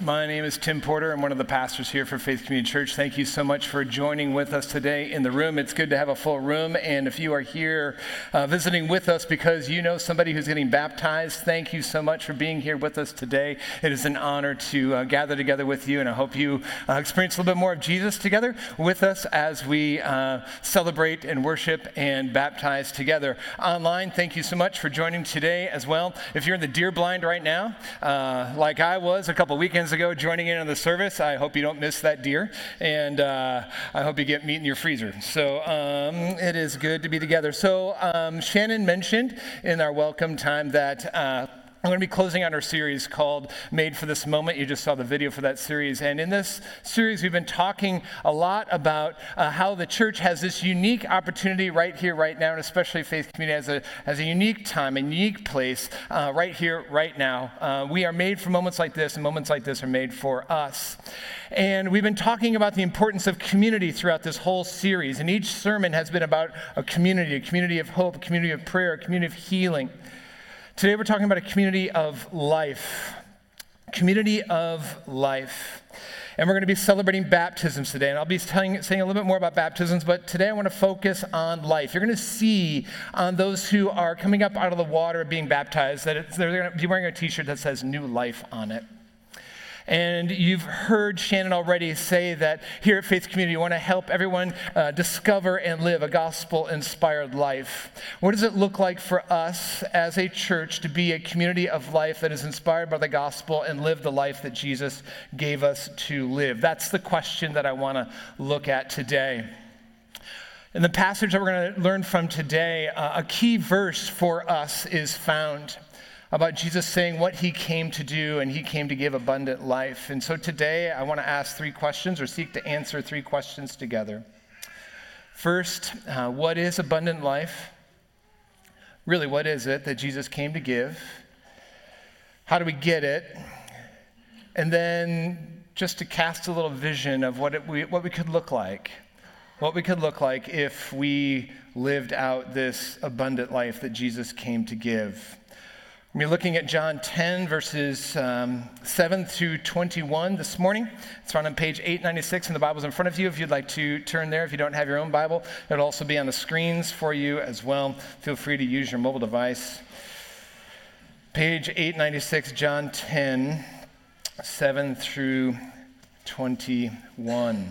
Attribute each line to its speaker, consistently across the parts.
Speaker 1: My name is Tim Porter. I'm one of the pastors here for Faith Community Church. Thank you so much for joining with us today in the room. It's good to have a full room. And if you are here uh, visiting with us because you know somebody who's getting baptized, thank you so much for being here with us today. It is an honor to uh, gather together with you, and I hope you uh, experience a little bit more of Jesus together with us as we uh, celebrate and worship and baptize together. Online, thank you so much for joining today as well. If you're in the deer blind right now, uh, like I was a couple weekends weekends ago joining in on the service. I hope you don't miss that deer, and uh, I hope you get meat in your freezer. So um, it is good to be together. So um, Shannon mentioned in our welcome time that. Uh, I'm going to be closing out our series called Made for This Moment. You just saw the video for that series. And in this series, we've been talking a lot about uh, how the church has this unique opportunity right here, right now, and especially Faith Community has a, has a unique time, a unique place uh, right here, right now. Uh, we are made for moments like this, and moments like this are made for us. And we've been talking about the importance of community throughout this whole series. And each sermon has been about a community, a community of hope, a community of prayer, a community of healing. Today we're talking about a community of life. Community of life. And we're going to be celebrating baptisms today. And I'll be telling, saying a little bit more about baptisms, but today I want to focus on life. You're going to see on those who are coming up out of the water being baptized that they're going to be wearing a t shirt that says new life on it. And you've heard Shannon already say that here at Faith Community, we want to help everyone uh, discover and live a gospel inspired life. What does it look like for us as a church to be a community of life that is inspired by the gospel and live the life that Jesus gave us to live? That's the question that I want to look at today. In the passage that we're going to learn from today, uh, a key verse for us is found about Jesus saying what he came to do, and he came to give abundant life. And so today I want to ask three questions or seek to answer three questions together. First, uh, what is abundant life? Really, what is it that Jesus came to give? How do we get it? And then just to cast a little vision of what, it, we, what we could look like. What we could look like if we lived out this abundant life that Jesus came to give. We're looking at John 10, verses um, 7 through 21 this morning. It's on page 896 in the Bibles in front of you. If you'd like to turn there, if you don't have your own Bible, it'll also be on the screens for you as well. Feel free to use your mobile device. Page 896, John 10, 7 through 21.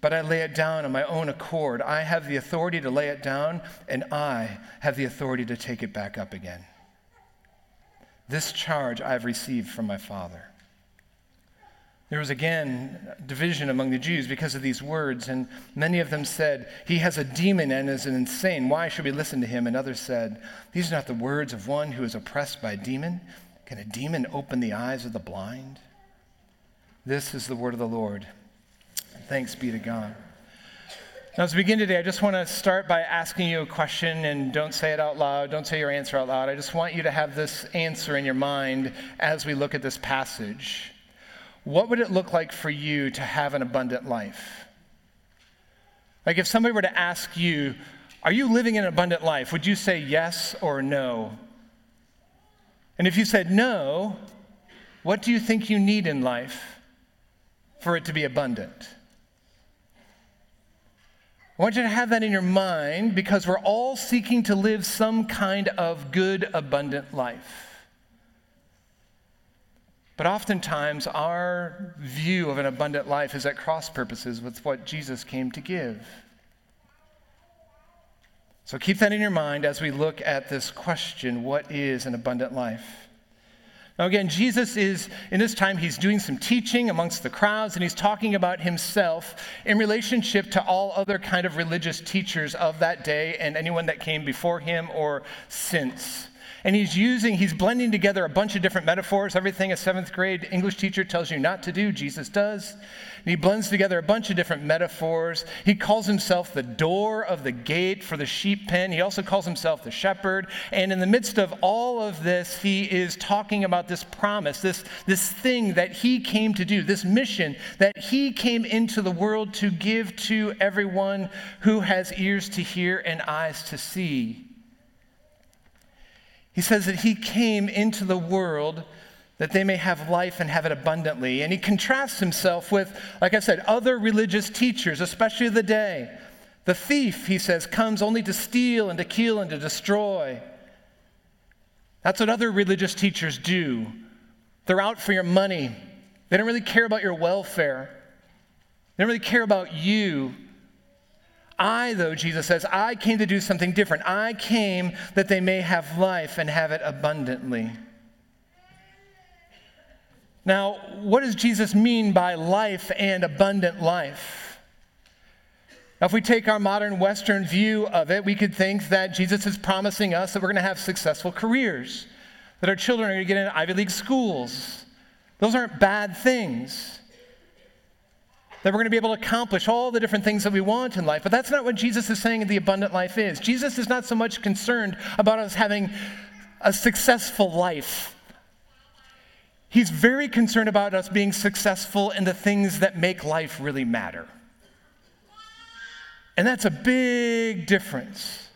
Speaker 1: but I lay it down on my own accord. I have the authority to lay it down, and I have the authority to take it back up again. This charge I have received from my Father. There was again division among the Jews because of these words, and many of them said, He has a demon and is an insane. Why should we listen to him? And others said, These are not the words of one who is oppressed by a demon. Can a demon open the eyes of the blind? This is the word of the Lord. Thanks be to God. Now, as we begin today, I just want to start by asking you a question, and don't say it out loud. Don't say your answer out loud. I just want you to have this answer in your mind as we look at this passage. What would it look like for you to have an abundant life? Like, if somebody were to ask you, Are you living an abundant life? Would you say yes or no? And if you said no, what do you think you need in life for it to be abundant? I want you to have that in your mind because we're all seeking to live some kind of good, abundant life. But oftentimes, our view of an abundant life is at cross purposes with what Jesus came to give. So keep that in your mind as we look at this question what is an abundant life? Now, again, Jesus is, in this time, he's doing some teaching amongst the crowds, and he's talking about himself in relationship to all other kind of religious teachers of that day and anyone that came before him or since. And he's using, he's blending together a bunch of different metaphors. Everything a seventh grade English teacher tells you not to do, Jesus does. And he blends together a bunch of different metaphors. He calls himself the door of the gate for the sheep pen. He also calls himself the shepherd. And in the midst of all of this, he is talking about this promise, this, this thing that he came to do, this mission that he came into the world to give to everyone who has ears to hear and eyes to see. He says that he came into the world that they may have life and have it abundantly. And he contrasts himself with, like I said, other religious teachers, especially of the day. The thief, he says, comes only to steal and to kill and to destroy. That's what other religious teachers do. They're out for your money. They don't really care about your welfare. They don't really care about you. I, though, Jesus says, I came to do something different. I came that they may have life and have it abundantly. Now, what does Jesus mean by life and abundant life? Now, if we take our modern Western view of it, we could think that Jesus is promising us that we're going to have successful careers, that our children are going to get into Ivy League schools. Those aren't bad things that we're going to be able to accomplish all the different things that we want in life. But that's not what Jesus is saying the abundant life is. Jesus is not so much concerned about us having a successful life. He's very concerned about us being successful in the things that make life really matter. And that's a big difference.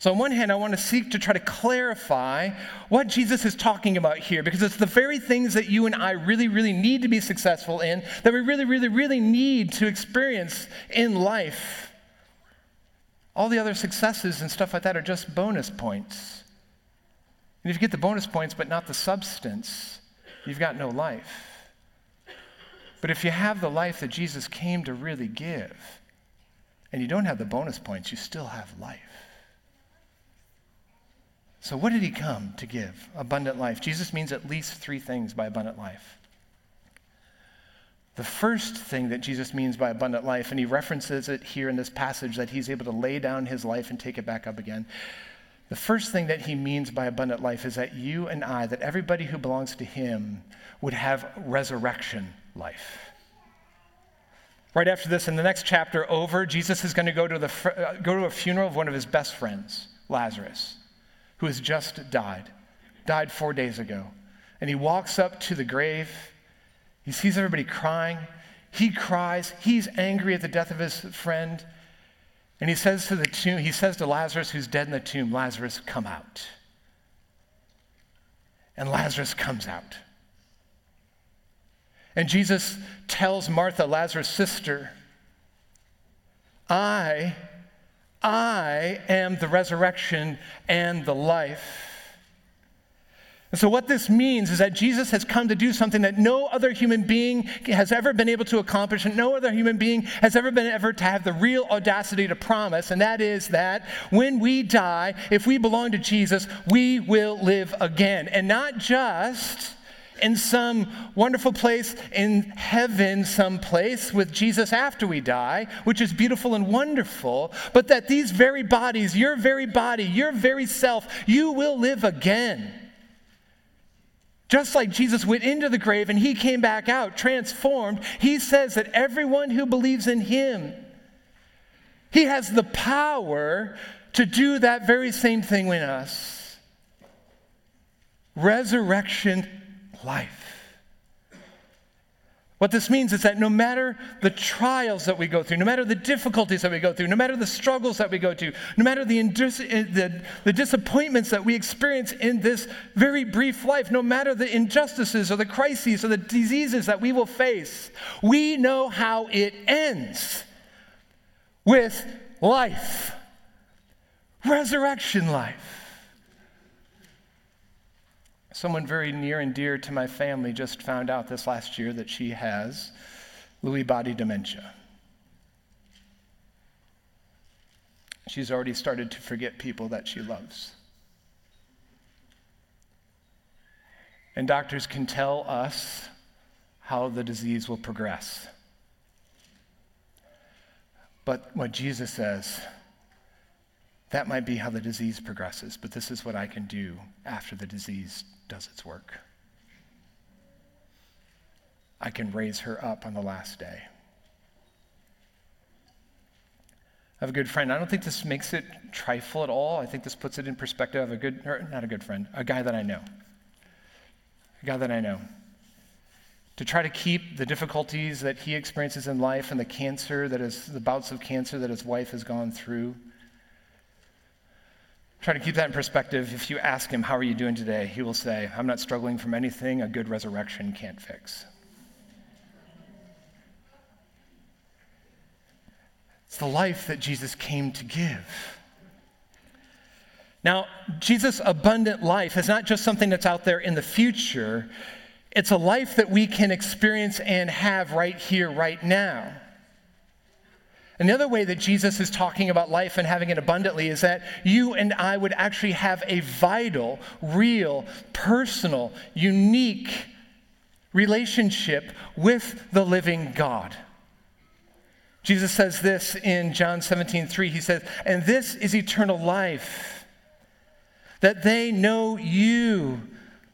Speaker 1: So, on one hand, I want to seek to try to clarify what Jesus is talking about here, because it's the very things that you and I really, really need to be successful in, that we really, really, really need to experience in life. All the other successes and stuff like that are just bonus points. And if you get the bonus points but not the substance, you've got no life. But if you have the life that Jesus came to really give, and you don't have the bonus points, you still have life. So, what did he come to give? Abundant life. Jesus means at least three things by abundant life. The first thing that Jesus means by abundant life, and he references it here in this passage that he's able to lay down his life and take it back up again. The first thing that he means by abundant life is that you and I, that everybody who belongs to him, would have resurrection life. Right after this, in the next chapter over, Jesus is going to go to, the, uh, go to a funeral of one of his best friends, Lazarus who has just died, died four days ago. And he walks up to the grave. He sees everybody crying. He cries. He's angry at the death of his friend. And he says to the tomb, he says to Lazarus, who's dead in the tomb, Lazarus, come out. And Lazarus comes out. And Jesus tells Martha, Lazarus' sister, I I am the resurrection and the life. And so, what this means is that Jesus has come to do something that no other human being has ever been able to accomplish, and no other human being has ever been ever to have the real audacity to promise, and that is that when we die, if we belong to Jesus, we will live again. And not just in some wonderful place in heaven, some place with Jesus after we die, which is beautiful and wonderful, but that these very bodies, your very body, your very self, you will live again. Just like Jesus went into the grave and he came back out transformed, he says that everyone who believes in him He has the power to do that very same thing with us. Resurrection life. What this means is that no matter the trials that we go through, no matter the difficulties that we go through, no matter the struggles that we go through, no matter the, eh, the, the, disappointments that we experience in this very brief life, no matter the injustices or the crises or the diseases that we will face, we know how it ends with life, resurrection life. Someone very near and dear to my family just found out this last year that she has Lewy body dementia. She's already started to forget people that she loves. And doctors can tell us how the disease will progress. But what Jesus says, that might be how the disease progresses, but this is what I can do after the disease does its work. I can raise her up on the last day. I have a good friend. I don't think this makes it trifle at all. I think this puts it in perspective. Have a good, not a good friend, a guy that I know. A guy that I know. To try to keep the difficulties that he experiences in life and the cancer that is, the bouts of cancer that his wife has gone through, Try to keep that in perspective. If you ask him, How are you doing today? he will say, I'm not struggling from anything a good resurrection can't fix. It's the life that Jesus came to give. Now, Jesus' abundant life is not just something that's out there in the future, it's a life that we can experience and have right here, right now. Another way that Jesus is talking about life and having it abundantly is that you and I would actually have a vital, real, personal, unique relationship with the living God. Jesus says this in John 17, 3. He says, And this is eternal life, that they know you,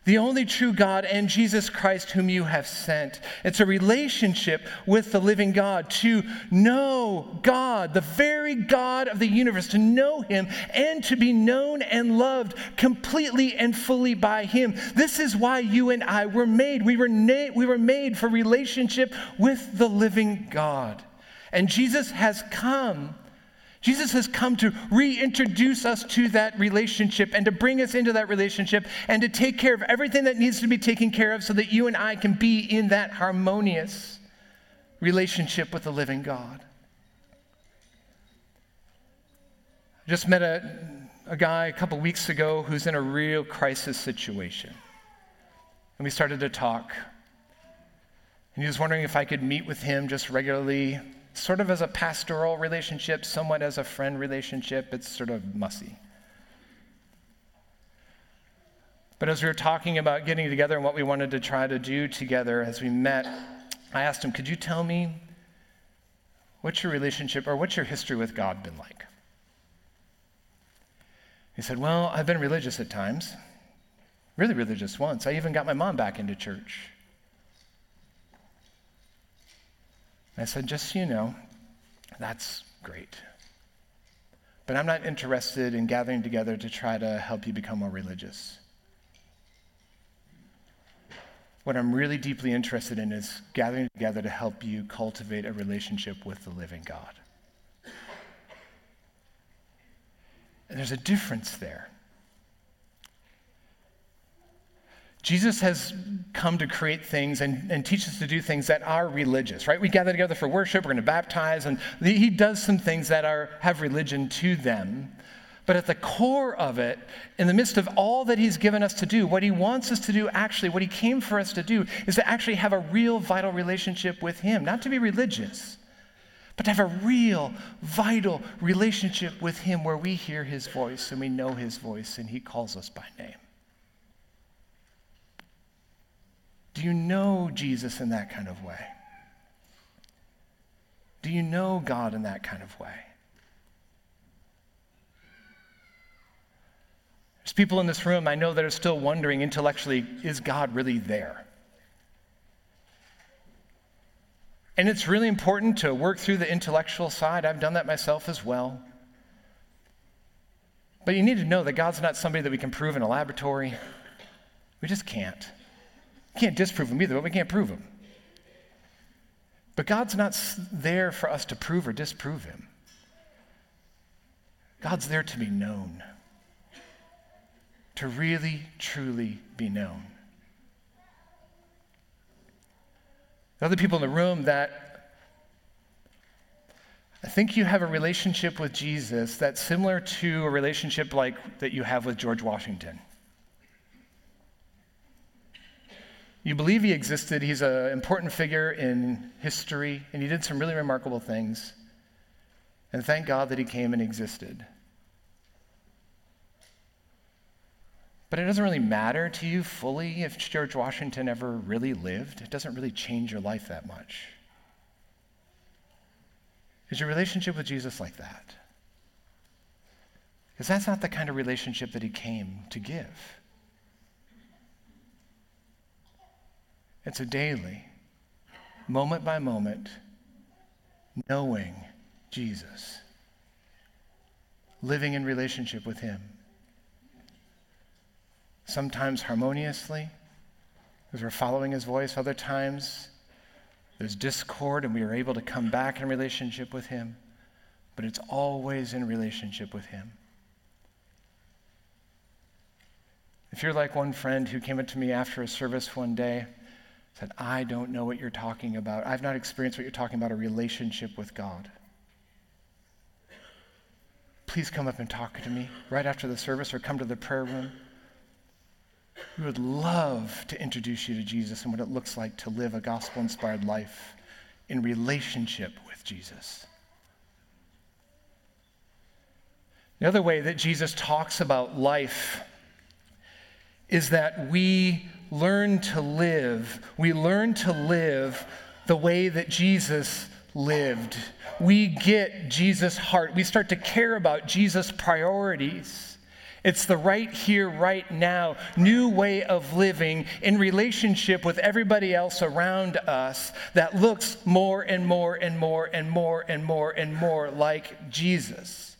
Speaker 1: the only true God, and Jesus Christ, whom you have sent. It's a relationship with the living God, to know God, the very God of the universe, to know Him and to be known and loved completely and fully by Him. This is why you and I were made. We were, na- we were made for relationship with the living God. And Jesus has come Jesus has come to reintroduce us to that relationship and to bring us into that relationship and to take care of everything that needs to be taken care of so that you and I can be in that harmonious relationship with the living God. I just met a, a guy a couple weeks ago who's in a real crisis situation. And we started to talk. And he was wondering if I could meet with him just regularly sort of as a pastoral relationship, somewhat as a friend relationship. It's sort of mussy. But as we were talking about getting together and what we wanted to try to do together as we met, I asked him, Could you tell me what's your relationship or what's your history with God been like? He said, Well, I've been religious at times, really religious once. I even got my mom back into church. I said, just so you know, that's great. But I'm not interested in gathering together to try to help you become more religious. What I'm really deeply interested in is gathering together to help you cultivate a relationship with the living God. And there's a difference there. Jesus has come to create things and, and teach us to do things that are religious, right? We gather together for worship, we're going to baptize, and he does some things that are, have religion to them. But at the core of it, in the midst of all that he's given us to do, what he wants us to do, actually, what he came for us to do, is to actually have a real, vital relationship with him. Not to be religious, but to have a real, vital relationship with him where we hear his voice and we know his voice and he calls us by name. Do you know Jesus in that kind of way? Do you know God in that kind of way? There's people in this room I know that are still wondering intellectually is God really there? And it's really important to work through the intellectual side. I've done that myself as well. But you need to know that God's not somebody that we can prove in a laboratory. We just can't. We can't disprove him either, but we can't prove him. But God's not there for us to prove or disprove him. God's there to be known, to really, truly be known. The other people in the room that I think you have a relationship with Jesus that's similar to a relationship like that you have with George Washington. You believe he existed, he's an important figure in history, and he did some really remarkable things. And thank God that he came and existed. But it doesn't really matter to you fully if George Washington ever really lived. It doesn't really change your life that much. Is your relationship with Jesus like that? Because that's not the kind of relationship that he came to give. It's a daily, moment by moment, knowing Jesus, living in relationship with him sometimes harmoniously because we're following his voice, other times there's discord and we are able to come back in relationship with him, but it's always in relationship with him. If you're like one friend who came up to me after a service one day, said, I don't know what you're talking about. I've not experienced what you're talking about a relationship with God. Please come up and talk to me right after the service or come to the prayer room. We would love to introduce you to Jesus and what it looks like to live a gospel inspired life in relationship with Jesus. The other way that Jesus talks about life is that we learn to live, we learn to live the way that Jesus lived. We get Jesus' heart. We start to care about Jesus' priorities. It's the right here, right now, new way of living in relationship with everybody else around us that looks more and more and more and more and more and more like Jesus.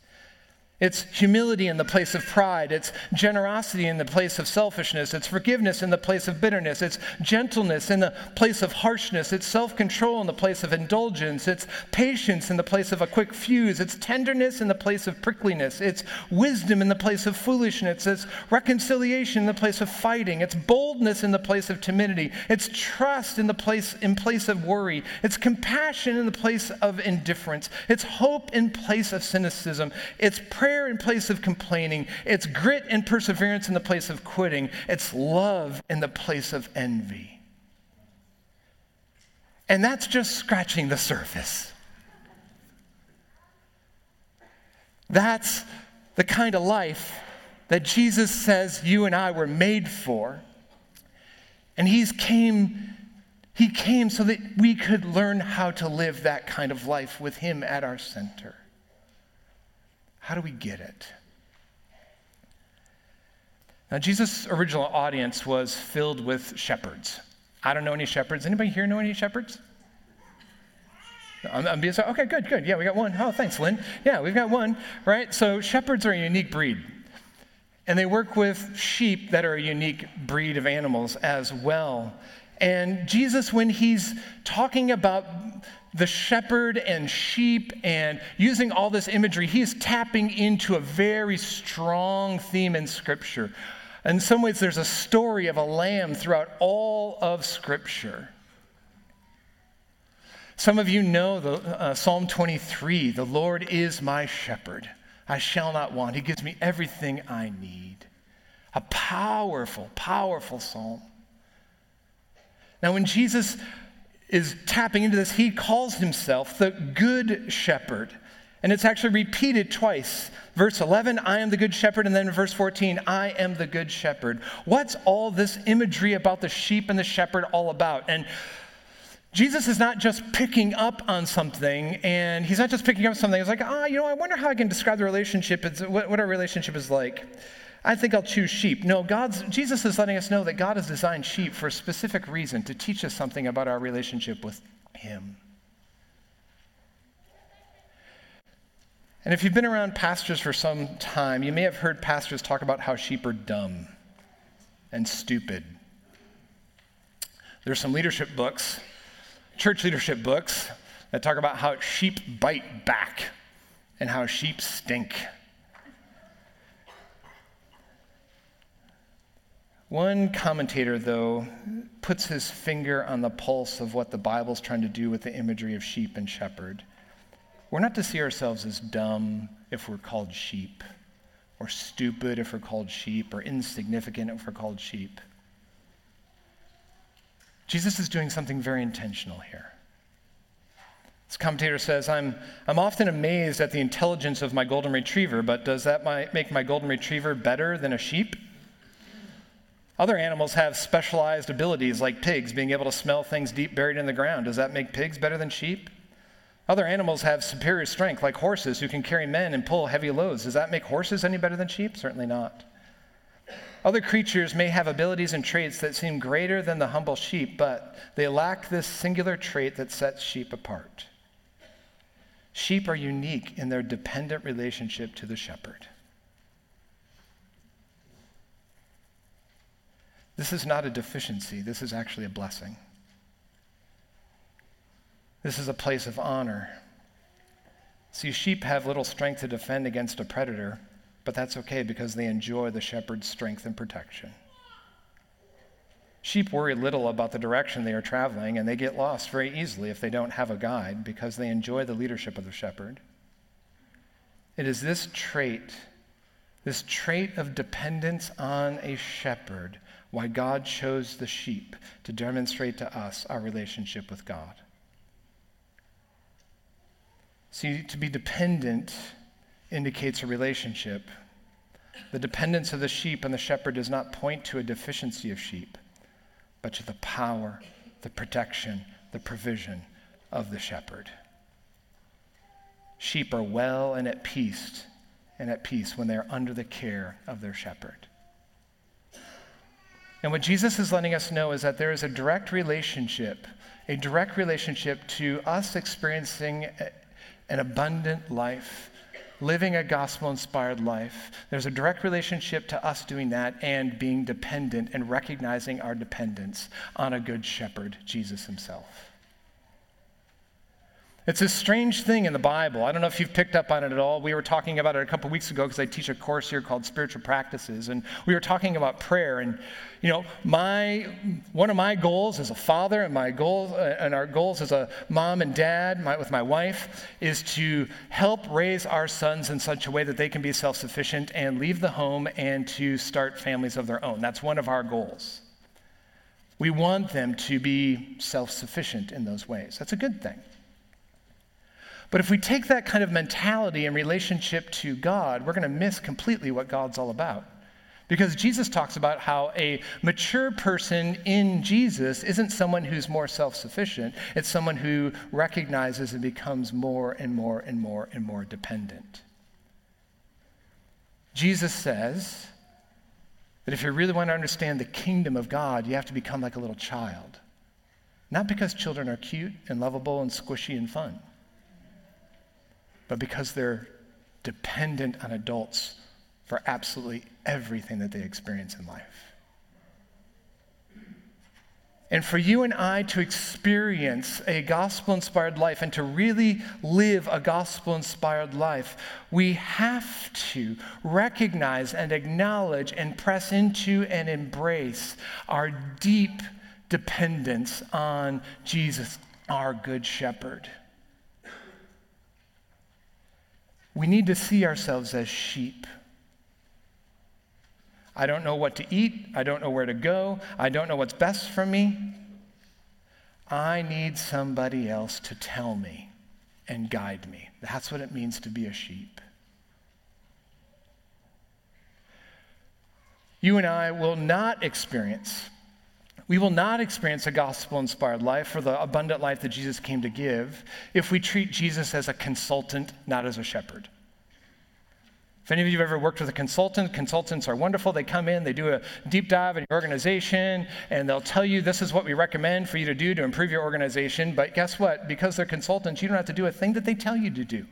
Speaker 1: It's humility in the place of pride. It's generosity in the place of selfishness. It's forgiveness in the place of bitterness. It's gentleness in the place of harshness. It's self control in the place of indulgence. It's patience in the place of a quick fuse. It's tenderness in the place of prickliness. It's wisdom in the place of foolishness. It's reconciliation in the place of fighting. It's boldness in the place of timidity. It's trust in the place in place of worry. It's compassion in the place of indifference. It's hope in place of cynicism. It's prayer in place of complaining. It's grit and perseverance in the place of quitting. It's love in the place of envy. And that's just scratching the surface. That's the kind of life that Jesus says you and I were made for. And he's came he came so that we could learn how to live that kind of life with him at our center. How do we get it? Now, Jesus' original audience was filled with shepherds. I don't know any shepherds. Anybody here know any shepherds? I'm, I'm being sorry. Okay, good, good. Yeah, we got one. Oh, thanks, Lynn. Yeah, we've got one, right? So, shepherds are a unique breed. And they work with sheep that are a unique breed of animals as well. And Jesus, when he's talking about the shepherd and sheep and using all this imagery, he is tapping into a very strong theme in Scripture. In some ways, there's a story of a lamb throughout all of Scripture. Some of you know the, uh, Psalm 23 The Lord is my shepherd. I shall not want. He gives me everything I need. A powerful, powerful psalm. Now, when Jesus is tapping into this, he calls himself the Good Shepherd. And it's actually repeated twice. Verse 11, I am the Good Shepherd, and then verse 14, I am the Good Shepherd. What's all this imagery about the sheep and the shepherd all about? And Jesus is not just picking up on something, and he's not just picking up something. He's like, ah, you know, I wonder how I can describe the relationship, it's, what, what our relationship is like. I think I'll choose sheep. No, God's, Jesus is letting us know that God has designed sheep for a specific reason to teach us something about our relationship with Him. And if you've been around pastors for some time, you may have heard pastors talk about how sheep are dumb and stupid. There's some leadership books, church leadership books, that talk about how sheep bite back and how sheep stink One commentator, though, puts his finger on the pulse of what the Bible's trying to do with the imagery of sheep and shepherd. We're not to see ourselves as dumb if we're called sheep, or stupid if we're called sheep, or insignificant if we're called sheep. Jesus is doing something very intentional here. This commentator says, I'm, I'm often amazed at the intelligence of my golden retriever, but does that my, make my golden retriever better than a sheep? Other animals have specialized abilities like pigs, being able to smell things deep buried in the ground. Does that make pigs better than sheep? Other animals have superior strength, like horses who can carry men and pull heavy loads. Does that make horses any better than sheep? Certainly not. Other creatures may have abilities and traits that seem greater than the humble sheep, but they lack this singular trait that sets sheep apart. Sheep are unique in their dependent relationship to the shepherd. This is not a deficiency, this is actually a blessing. This is a place of honor. See, sheep have little strength to defend against a predator, but that's okay because they enjoy the shepherd's strength and protection. Sheep worry little about the direction they are traveling, and they get lost very easily if they don't have a guide because they enjoy the leadership of the shepherd. It is this trait, this trait of dependence on a shepherd, why God chose the sheep to demonstrate to us our relationship with God. See, to be dependent indicates a relationship. The dependence of the sheep and the shepherd does not point to a deficiency of sheep but to the power, the protection, the provision of the shepherd. Sheep are well and at peace and at peace when they are under the care of their shepherd. And what Jesus is letting us know is that there is a direct relationship, a direct relationship to us experiencing an abundant life living a gospel inspired life. There's a direct relationship to us doing that and being dependent and recognizing our dependence on a good shepherd, Jesus himself. It's a strange thing in the Bible. I don't know if you've picked up on it at all. We were talking about it a couple weeks ago because I teach a course here called Spiritual Practices, and we were talking about prayer. And you know, my one of my goals as a father, and my goals, uh, and our goals as a mom and dad, my, with my wife, is to help raise our sons in such a way that they can be self-sufficient and leave the home and to start families of their own. That's one of our goals. We want them to be self-sufficient in those ways. That's a good thing. But if we take that kind of mentality in relationship to God, we're going to miss completely what God's all about. Because Jesus talks about how a mature person in Jesus isn't someone who's more self sufficient, it's someone who recognizes and becomes more and more and more and more dependent. Jesus says that if you really want to understand the kingdom of God, you have to become like a little child. Not because children are cute and lovable and squishy and fun but because they're dependent on adults for absolutely everything that they experience in life. And for you and I to experience a gospel inspired life and to really live a gospel inspired life, we have to recognize and acknowledge and press into and embrace our deep dependence on Jesus, our good shepherd. We need to see ourselves as sheep. I don't know what to eat. I don't know where to go. I don't know what's best for me. I need somebody else to tell me and guide me. That's what it means to be a sheep. You and I will not experience we will not experience a gospel inspired life or the abundant life that Jesus came to give if we treat Jesus as a consultant, not as a shepherd. If any of you have ever worked with a consultant, consultants are wonderful. They come in, they do a deep dive in your organization, and they'll tell you this is what we recommend for you to do to improve your organization. But guess what? Because they're consultants, you don't have to do a thing that they tell you to do.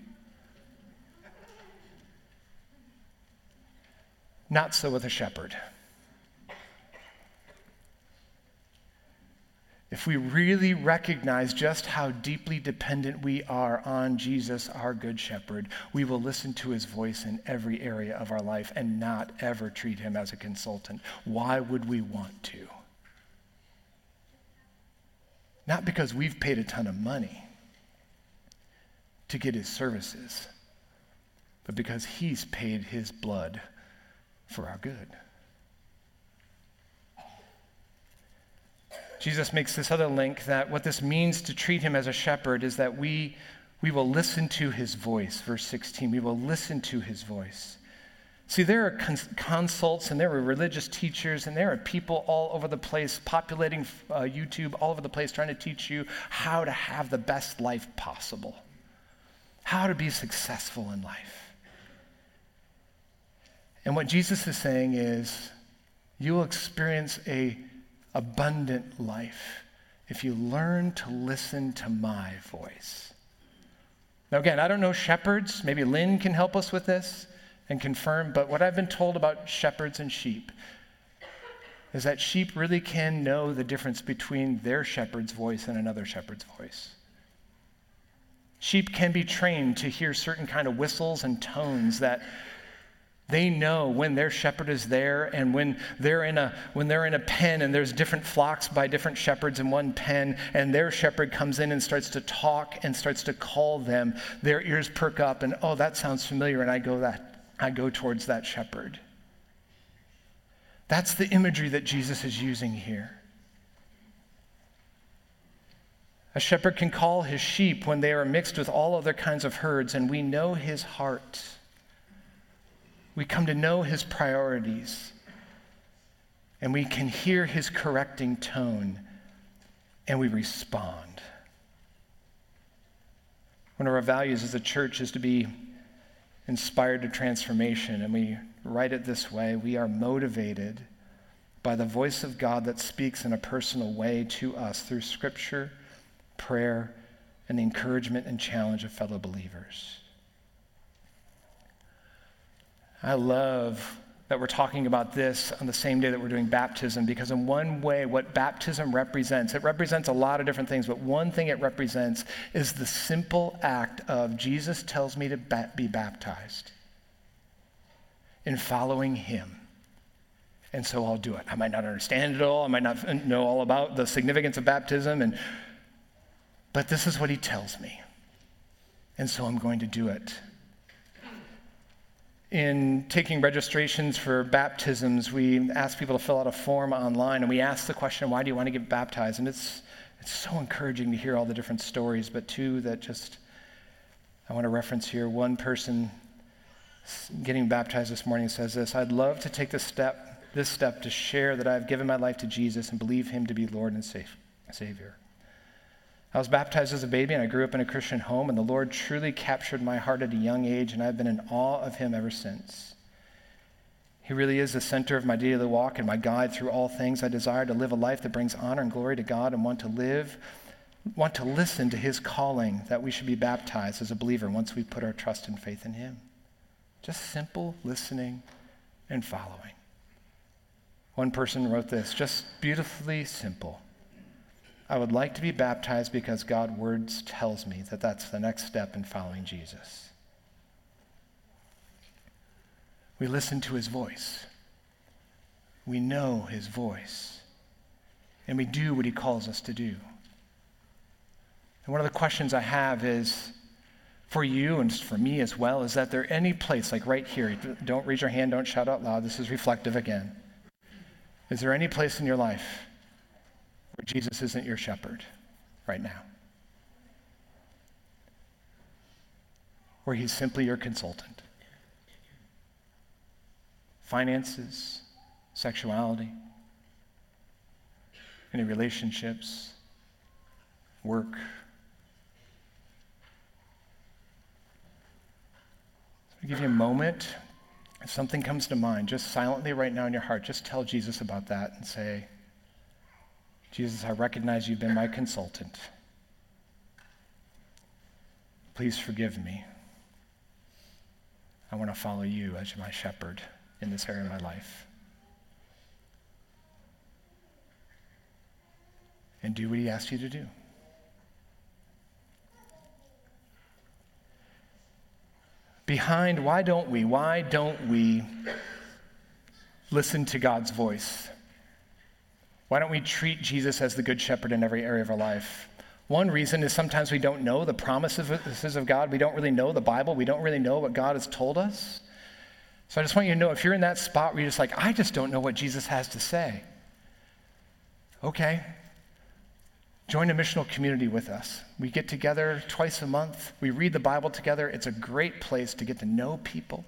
Speaker 1: Not so with a shepherd. If we really recognize just how deeply dependent we are on Jesus, our Good Shepherd, we will listen to his voice in every area of our life and not ever treat him as a consultant. Why would we want to? Not because we've paid a ton of money to get his services, but because he's paid his blood for our good. Jesus makes this other link that what this means to treat him as a shepherd is that we, we will listen to his voice. Verse 16, we will listen to his voice. See, there are cons- consults and there are religious teachers and there are people all over the place populating uh, YouTube all over the place trying to teach you how to have the best life possible, how to be successful in life. And what Jesus is saying is, you will experience a abundant life if you learn to listen to my voice. Now, again, I don't know shepherds. Maybe Lynn can help us with this and confirm, but what I've been told about shepherds and sheep is that sheep really can know the difference between their shepherd's voice and another shepherd's voice. Sheep can be trained to hear certain kind of whistles and tones that they know when their shepherd is there and when they're in a when they're in a pen and there's different flocks by different shepherds in one pen and their shepherd comes in and starts to talk and starts to call them, their ears perk up and oh that sounds familiar and I go that I go towards that shepherd. That's the imagery that Jesus is using here. A shepherd can call his sheep when they are mixed with all other kinds of herds, and we know his heart. We come to know his priorities, and we can hear his correcting tone, and we respond. One of our values as a church is to be inspired to transformation, and we write it this way we are motivated by the voice of God that speaks in a personal way to us through scripture, prayer, and the encouragement and challenge of fellow believers. I love that we're talking about this on the same day that we're doing baptism because, in one way, what baptism represents, it represents a lot of different things, but one thing it represents is the simple act of Jesus tells me to be baptized in following him. And so I'll do it. I might not understand it all, I might not know all about the significance of baptism, and, but this is what he tells me. And so I'm going to do it in taking registrations for baptisms, we ask people to fill out a form online and we ask the question, why do you want to get baptized? And it's, it's so encouraging to hear all the different stories, but two that just I want to reference here. One person getting baptized this morning says this I'd love to take this step, this step to share that I've given my life to Jesus and believe him to be Lord and Savior. I was baptized as a baby and I grew up in a Christian home, and the Lord truly captured my heart at a young age, and I've been in awe of Him ever since. He really is the center of my daily walk and my guide through all things. I desire to live a life that brings honor and glory to God and want to live, want to listen to His calling that we should be baptized as a believer once we put our trust and faith in Him. Just simple listening and following. One person wrote this just beautifully simple. I would like to be baptized because God words tells me that that's the next step in following Jesus. We listen to his voice. We know his voice. And we do what he calls us to do. And one of the questions I have is for you and for me as well is that there any place, like right here, don't raise your hand, don't shout out loud, this is reflective again. Is there any place in your life where Jesus isn't your shepherd right now, where he's simply your consultant. Finances, sexuality, any relationships, work. So give you a moment. If something comes to mind, just silently right now in your heart, just tell Jesus about that and say, Jesus, I recognize you've been my consultant. Please forgive me. I want to follow you as my shepherd in this area of my life. And do what he asks you to do. Behind, why don't we? Why don't we listen to God's voice? Why don't we treat Jesus as the good shepherd in every area of our life? One reason is sometimes we don't know the promises of God. We don't really know the Bible. We don't really know what God has told us. So I just want you to know if you're in that spot where you're just like, I just don't know what Jesus has to say. Okay. Join a missional community with us. We get together twice a month. We read the Bible together. It's a great place to get to know people,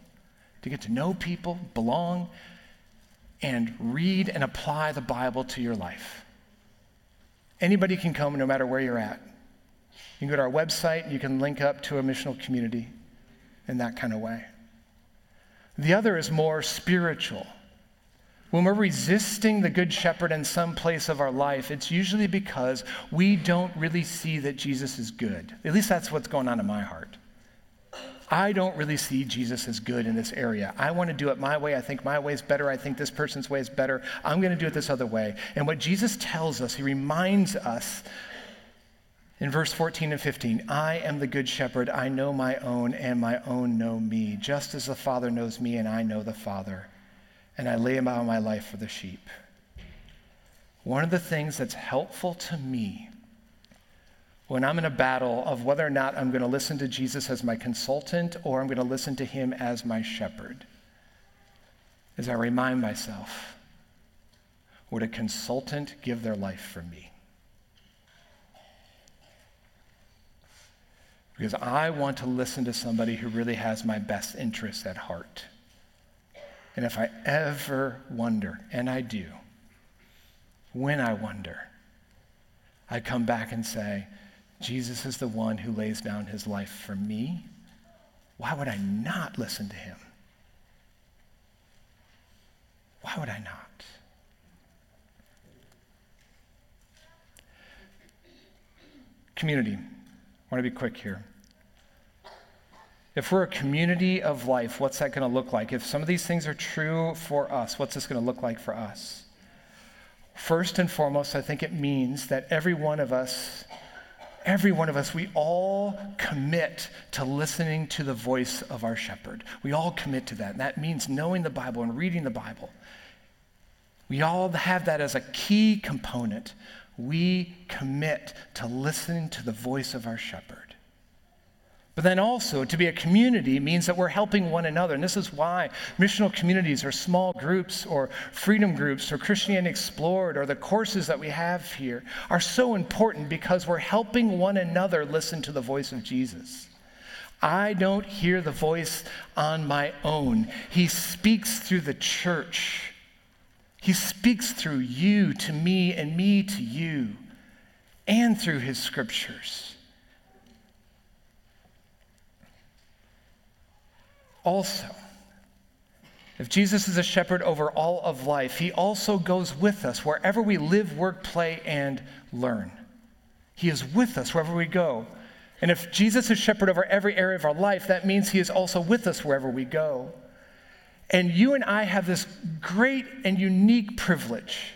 Speaker 1: to get to know people, belong, and read and apply the Bible to your life. Anybody can come no matter where you're at. You can go to our website, you can link up to a missional community in that kind of way. The other is more spiritual. When we're resisting the Good Shepherd in some place of our life, it's usually because we don't really see that Jesus is good. At least that's what's going on in my heart. I don't really see Jesus as good in this area. I want to do it my way. I think my way is better. I think this person's way is better. I'm going to do it this other way. And what Jesus tells us, he reminds us in verse 14 and 15 I am the good shepherd. I know my own, and my own know me, just as the Father knows me, and I know the Father. And I lay down my life for the sheep. One of the things that's helpful to me when I'm in a battle of whether or not I'm going to listen to Jesus as my consultant or I'm going to listen to him as my shepherd, is I remind myself would a consultant give their life for me? Because I want to listen to somebody who really has my best interests at heart. And if I ever wonder, and I do, when I wonder, I come back and say, Jesus is the one who lays down his life for me. Why would I not listen to him? Why would I not? Community. I want to be quick here. If we're a community of life, what's that going to look like? If some of these things are true for us, what's this going to look like for us? First and foremost, I think it means that every one of us every one of us, we all commit to listening to the voice of our shepherd. We all commit to that. And that means knowing the Bible and reading the Bible. We all have that as a key component. We commit to listening to the voice of our shepherd. But then also, to be a community means that we're helping one another. And this is why missional communities or small groups or freedom groups or Christianity Explored or the courses that we have here are so important because we're helping one another listen to the voice of Jesus. I don't hear the voice on my own, He speaks through the church. He speaks through you to me and me to you and through His scriptures. Also, if Jesus is a shepherd over all of life, he also goes with us wherever we live, work, play, and learn. He is with us wherever we go. And if Jesus is shepherd over every area of our life, that means he is also with us wherever we go. And you and I have this great and unique privilege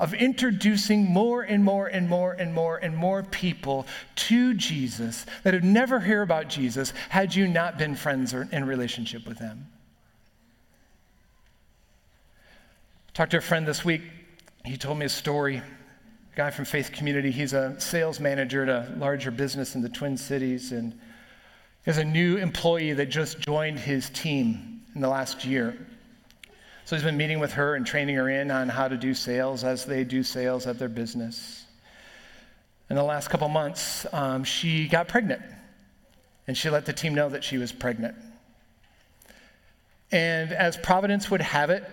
Speaker 1: of introducing more and more and more and more and more people to Jesus that would never hear about Jesus had you not been friends or in relationship with them. Talked to a friend this week. He told me a story. A guy from Faith Community. He's a sales manager at a larger business in the Twin Cities, and has a new employee that just joined his team in the last year. So he's been meeting with her and training her in on how to do sales as they do sales at their business. In the last couple months, um, she got pregnant, and she let the team know that she was pregnant. And as Providence would have it,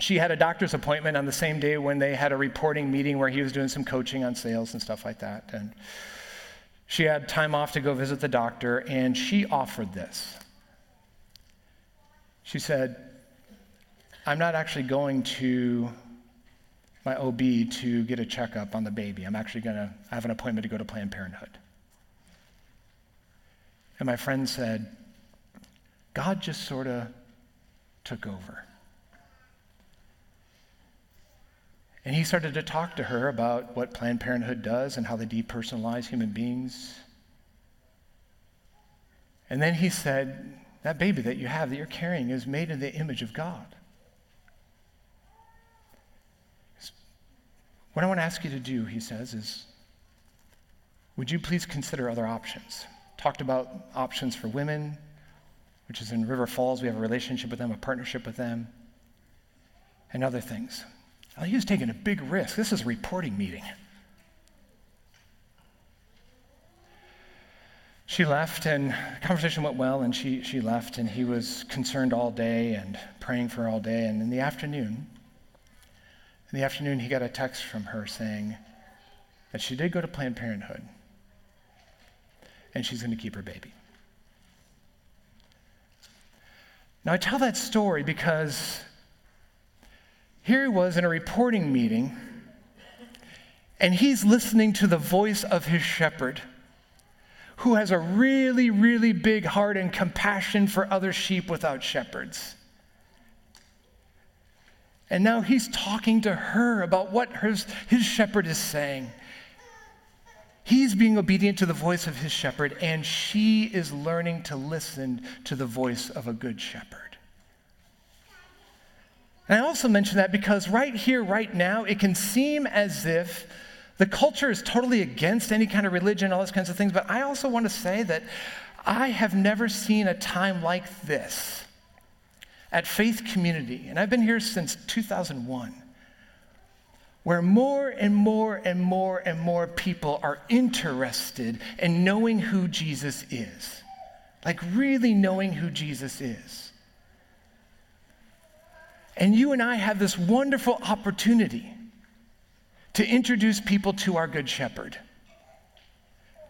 Speaker 1: she had a doctor's appointment on the same day when they had a reporting meeting where he was doing some coaching on sales and stuff like that. And she had time off to go visit the doctor, and she offered this. She said, I'm not actually going to my OB to get a checkup on the baby. I'm actually going to have an appointment to go to Planned Parenthood. And my friend said, God just sort of took over. And he started to talk to her about what Planned Parenthood does and how they depersonalize human beings. And then he said, That baby that you have, that you're carrying, is made in the image of God. What I want to ask you to do, he says, is would you please consider other options? Talked about options for women, which is in River Falls. We have a relationship with them, a partnership with them, and other things. He was taking a big risk. This is a reporting meeting. She left, and the conversation went well, and she, she left, and he was concerned all day and praying for her all day. And in the afternoon, in the afternoon, he got a text from her saying that she did go to Planned Parenthood, and she's going to keep her baby. Now, I tell that story because here he was in a reporting meeting, and he's listening to the voice of his shepherd, who has a really, really big heart and compassion for other sheep without shepherds. And now he's talking to her about what his, his shepherd is saying. He's being obedient to the voice of his shepherd, and she is learning to listen to the voice of a good shepherd. And I also mention that because right here, right now, it can seem as if the culture is totally against any kind of religion, all those kinds of things. But I also want to say that I have never seen a time like this at Faith Community, and I've been here since 2001, where more and more and more and more people are interested in knowing who Jesus is. Like, really knowing who Jesus is. And you and I have this wonderful opportunity to introduce people to our Good Shepherd.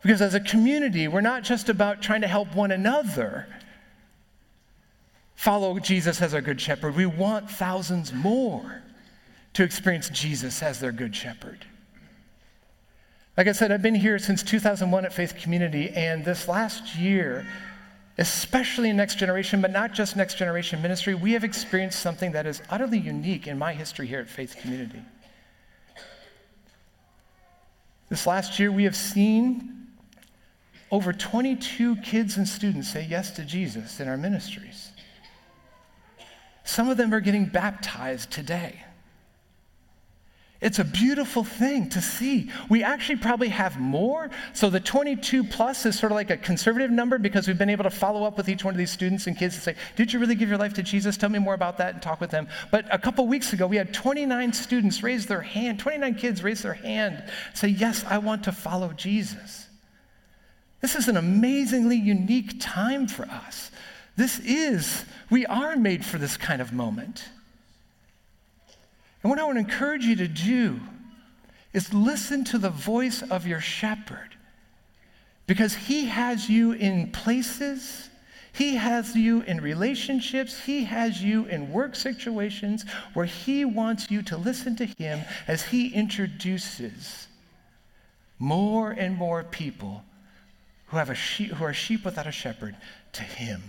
Speaker 1: Because as a community, we're not just about trying to help one another follow Jesus as our Good Shepherd. We want thousands more to experience Jesus as their Good Shepherd. Like I said, I've been here since 2001 at Faith Community, and this last year, especially in next generation, but not just next generation ministry, we have experienced something that is utterly unique in my history here at Faith Community. This last year, we have seen over 22 kids and students say yes to Jesus in our ministries. Some of them are getting baptized today. It's a beautiful thing to see. We actually probably have more. So the 22 plus is sort of like a conservative number because we've been able to follow up with each one of these students and kids and say, Did you really give your life to Jesus? Tell me more about that and talk with them. But a couple weeks ago, we had 29 students raise their hand, 29 kids raise their hand, say, Yes, I want to follow Jesus. This is an amazingly unique time for us. This is, we are made for this kind of moment. And what I want to encourage you to do is listen to the voice of your shepherd because he has you in places, he has you in relationships, he has you in work situations where he wants you to listen to him as he introduces more and more people who, have a sheep, who are sheep without a shepherd to him.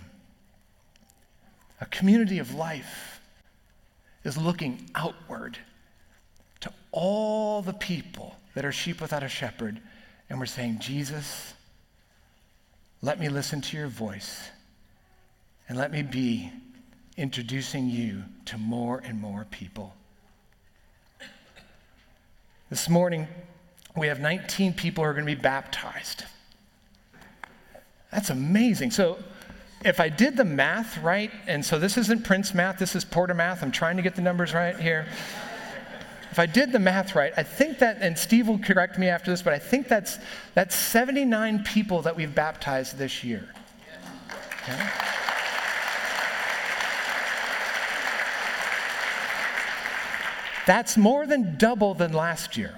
Speaker 1: A community of life is looking outward to all the people that are sheep without a shepherd, and we're saying, Jesus, let me listen to your voice, and let me be introducing you to more and more people. This morning, we have 19 people who are going to be baptized. That's amazing. So, if I did the math right, and so this isn't Prince math, this is Porter math, I'm trying to get the numbers right here. If I did the math right, I think that, and Steve will correct me after this, but I think that's, that's 79 people that we've baptized this year. Okay? That's more than double than last year.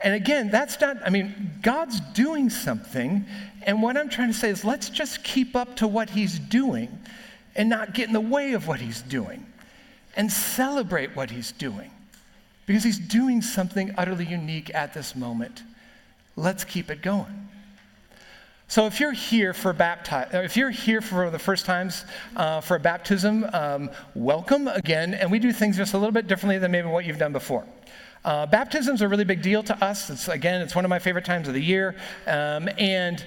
Speaker 1: And again, that's not, I mean, God's doing something. And what I'm trying to say is let's just keep up to what He's doing and not get in the way of what He's doing and celebrate what He's doing because He's doing something utterly unique at this moment. Let's keep it going. So if you're here for baptize, if you're here for the first times uh, for a baptism, um, welcome again. And we do things just a little bit differently than maybe what you've done before. Uh, baptism's a really big deal to us. It's, again, it's one of my favorite times of the year. Um, and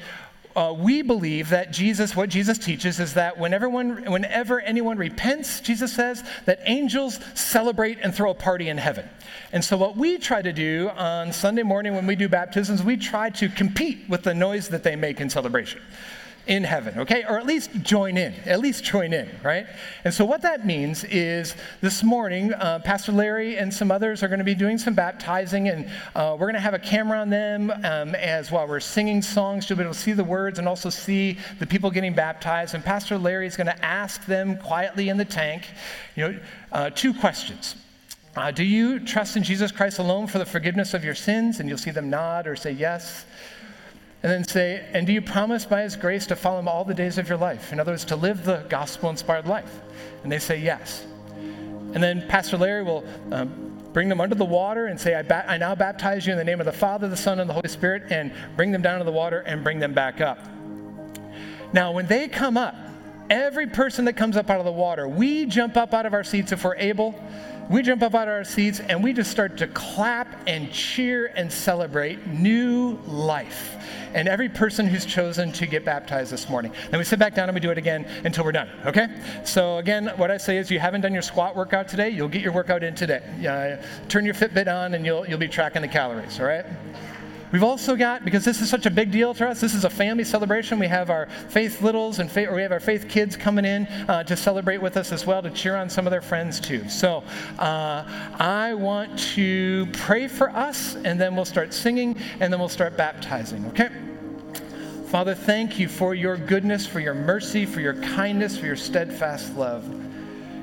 Speaker 1: uh, we believe that Jesus, what Jesus teaches is that whenever, one, whenever anyone repents, Jesus says that angels celebrate and throw a party in heaven. And so, what we try to do on Sunday morning when we do baptisms, we try to compete with the noise that they make in celebration in heaven, okay? Or at least join in, at least join in, right? And so, what that means is this morning, uh, Pastor Larry and some others are going to be doing some baptizing, and uh, we're going to have a camera on them um, as while we're singing songs, you'll be able to see the words and also see the people getting baptized. And Pastor Larry is going to ask them quietly in the tank, you know, uh, two questions. Uh, do you trust in Jesus Christ alone for the forgiveness of your sins? And you'll see them nod or say yes. And then say, and do you promise by his grace to follow him all the days of your life? In other words, to live the gospel inspired life. And they say yes. And then Pastor Larry will um, bring them under the water and say, I, ba- I now baptize you in the name of the Father, the Son, and the Holy Spirit, and bring them down to the water and bring them back up. Now, when they come up, every person that comes up out of the water, we jump up out of our seats if we're able we jump up out of our seats and we just start to clap and cheer and celebrate new life. And every person who's chosen to get baptized this morning. Then we sit back down and we do it again until we're done, okay? So, again, what I say is you haven't done your squat workout today, you'll get your workout in today. Uh, turn your Fitbit on and you'll, you'll be tracking the calories, all right? We've also got, because this is such a big deal to us, this is a family celebration. We have our faith littles and faith, or we have our faith kids coming in uh, to celebrate with us as well, to cheer on some of their friends too. So uh, I want to pray for us, and then we'll start singing, and then we'll start baptizing, okay? Father, thank you for your goodness, for your mercy, for your kindness, for your steadfast love.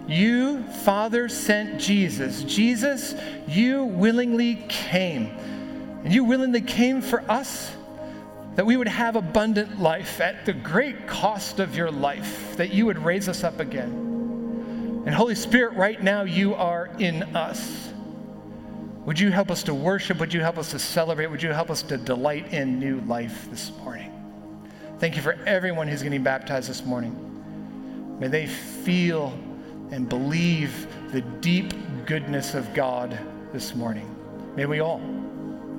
Speaker 1: You, Father, sent Jesus. Jesus, you willingly came. And you willingly came for us that we would have abundant life at the great cost of your life, that you would raise us up again. And Holy Spirit, right now you are in us. Would you help us to worship? Would you help us to celebrate? Would you help us to delight in new life this morning? Thank you for everyone who's getting baptized this morning. May they feel and believe the deep goodness of God this morning. May we all.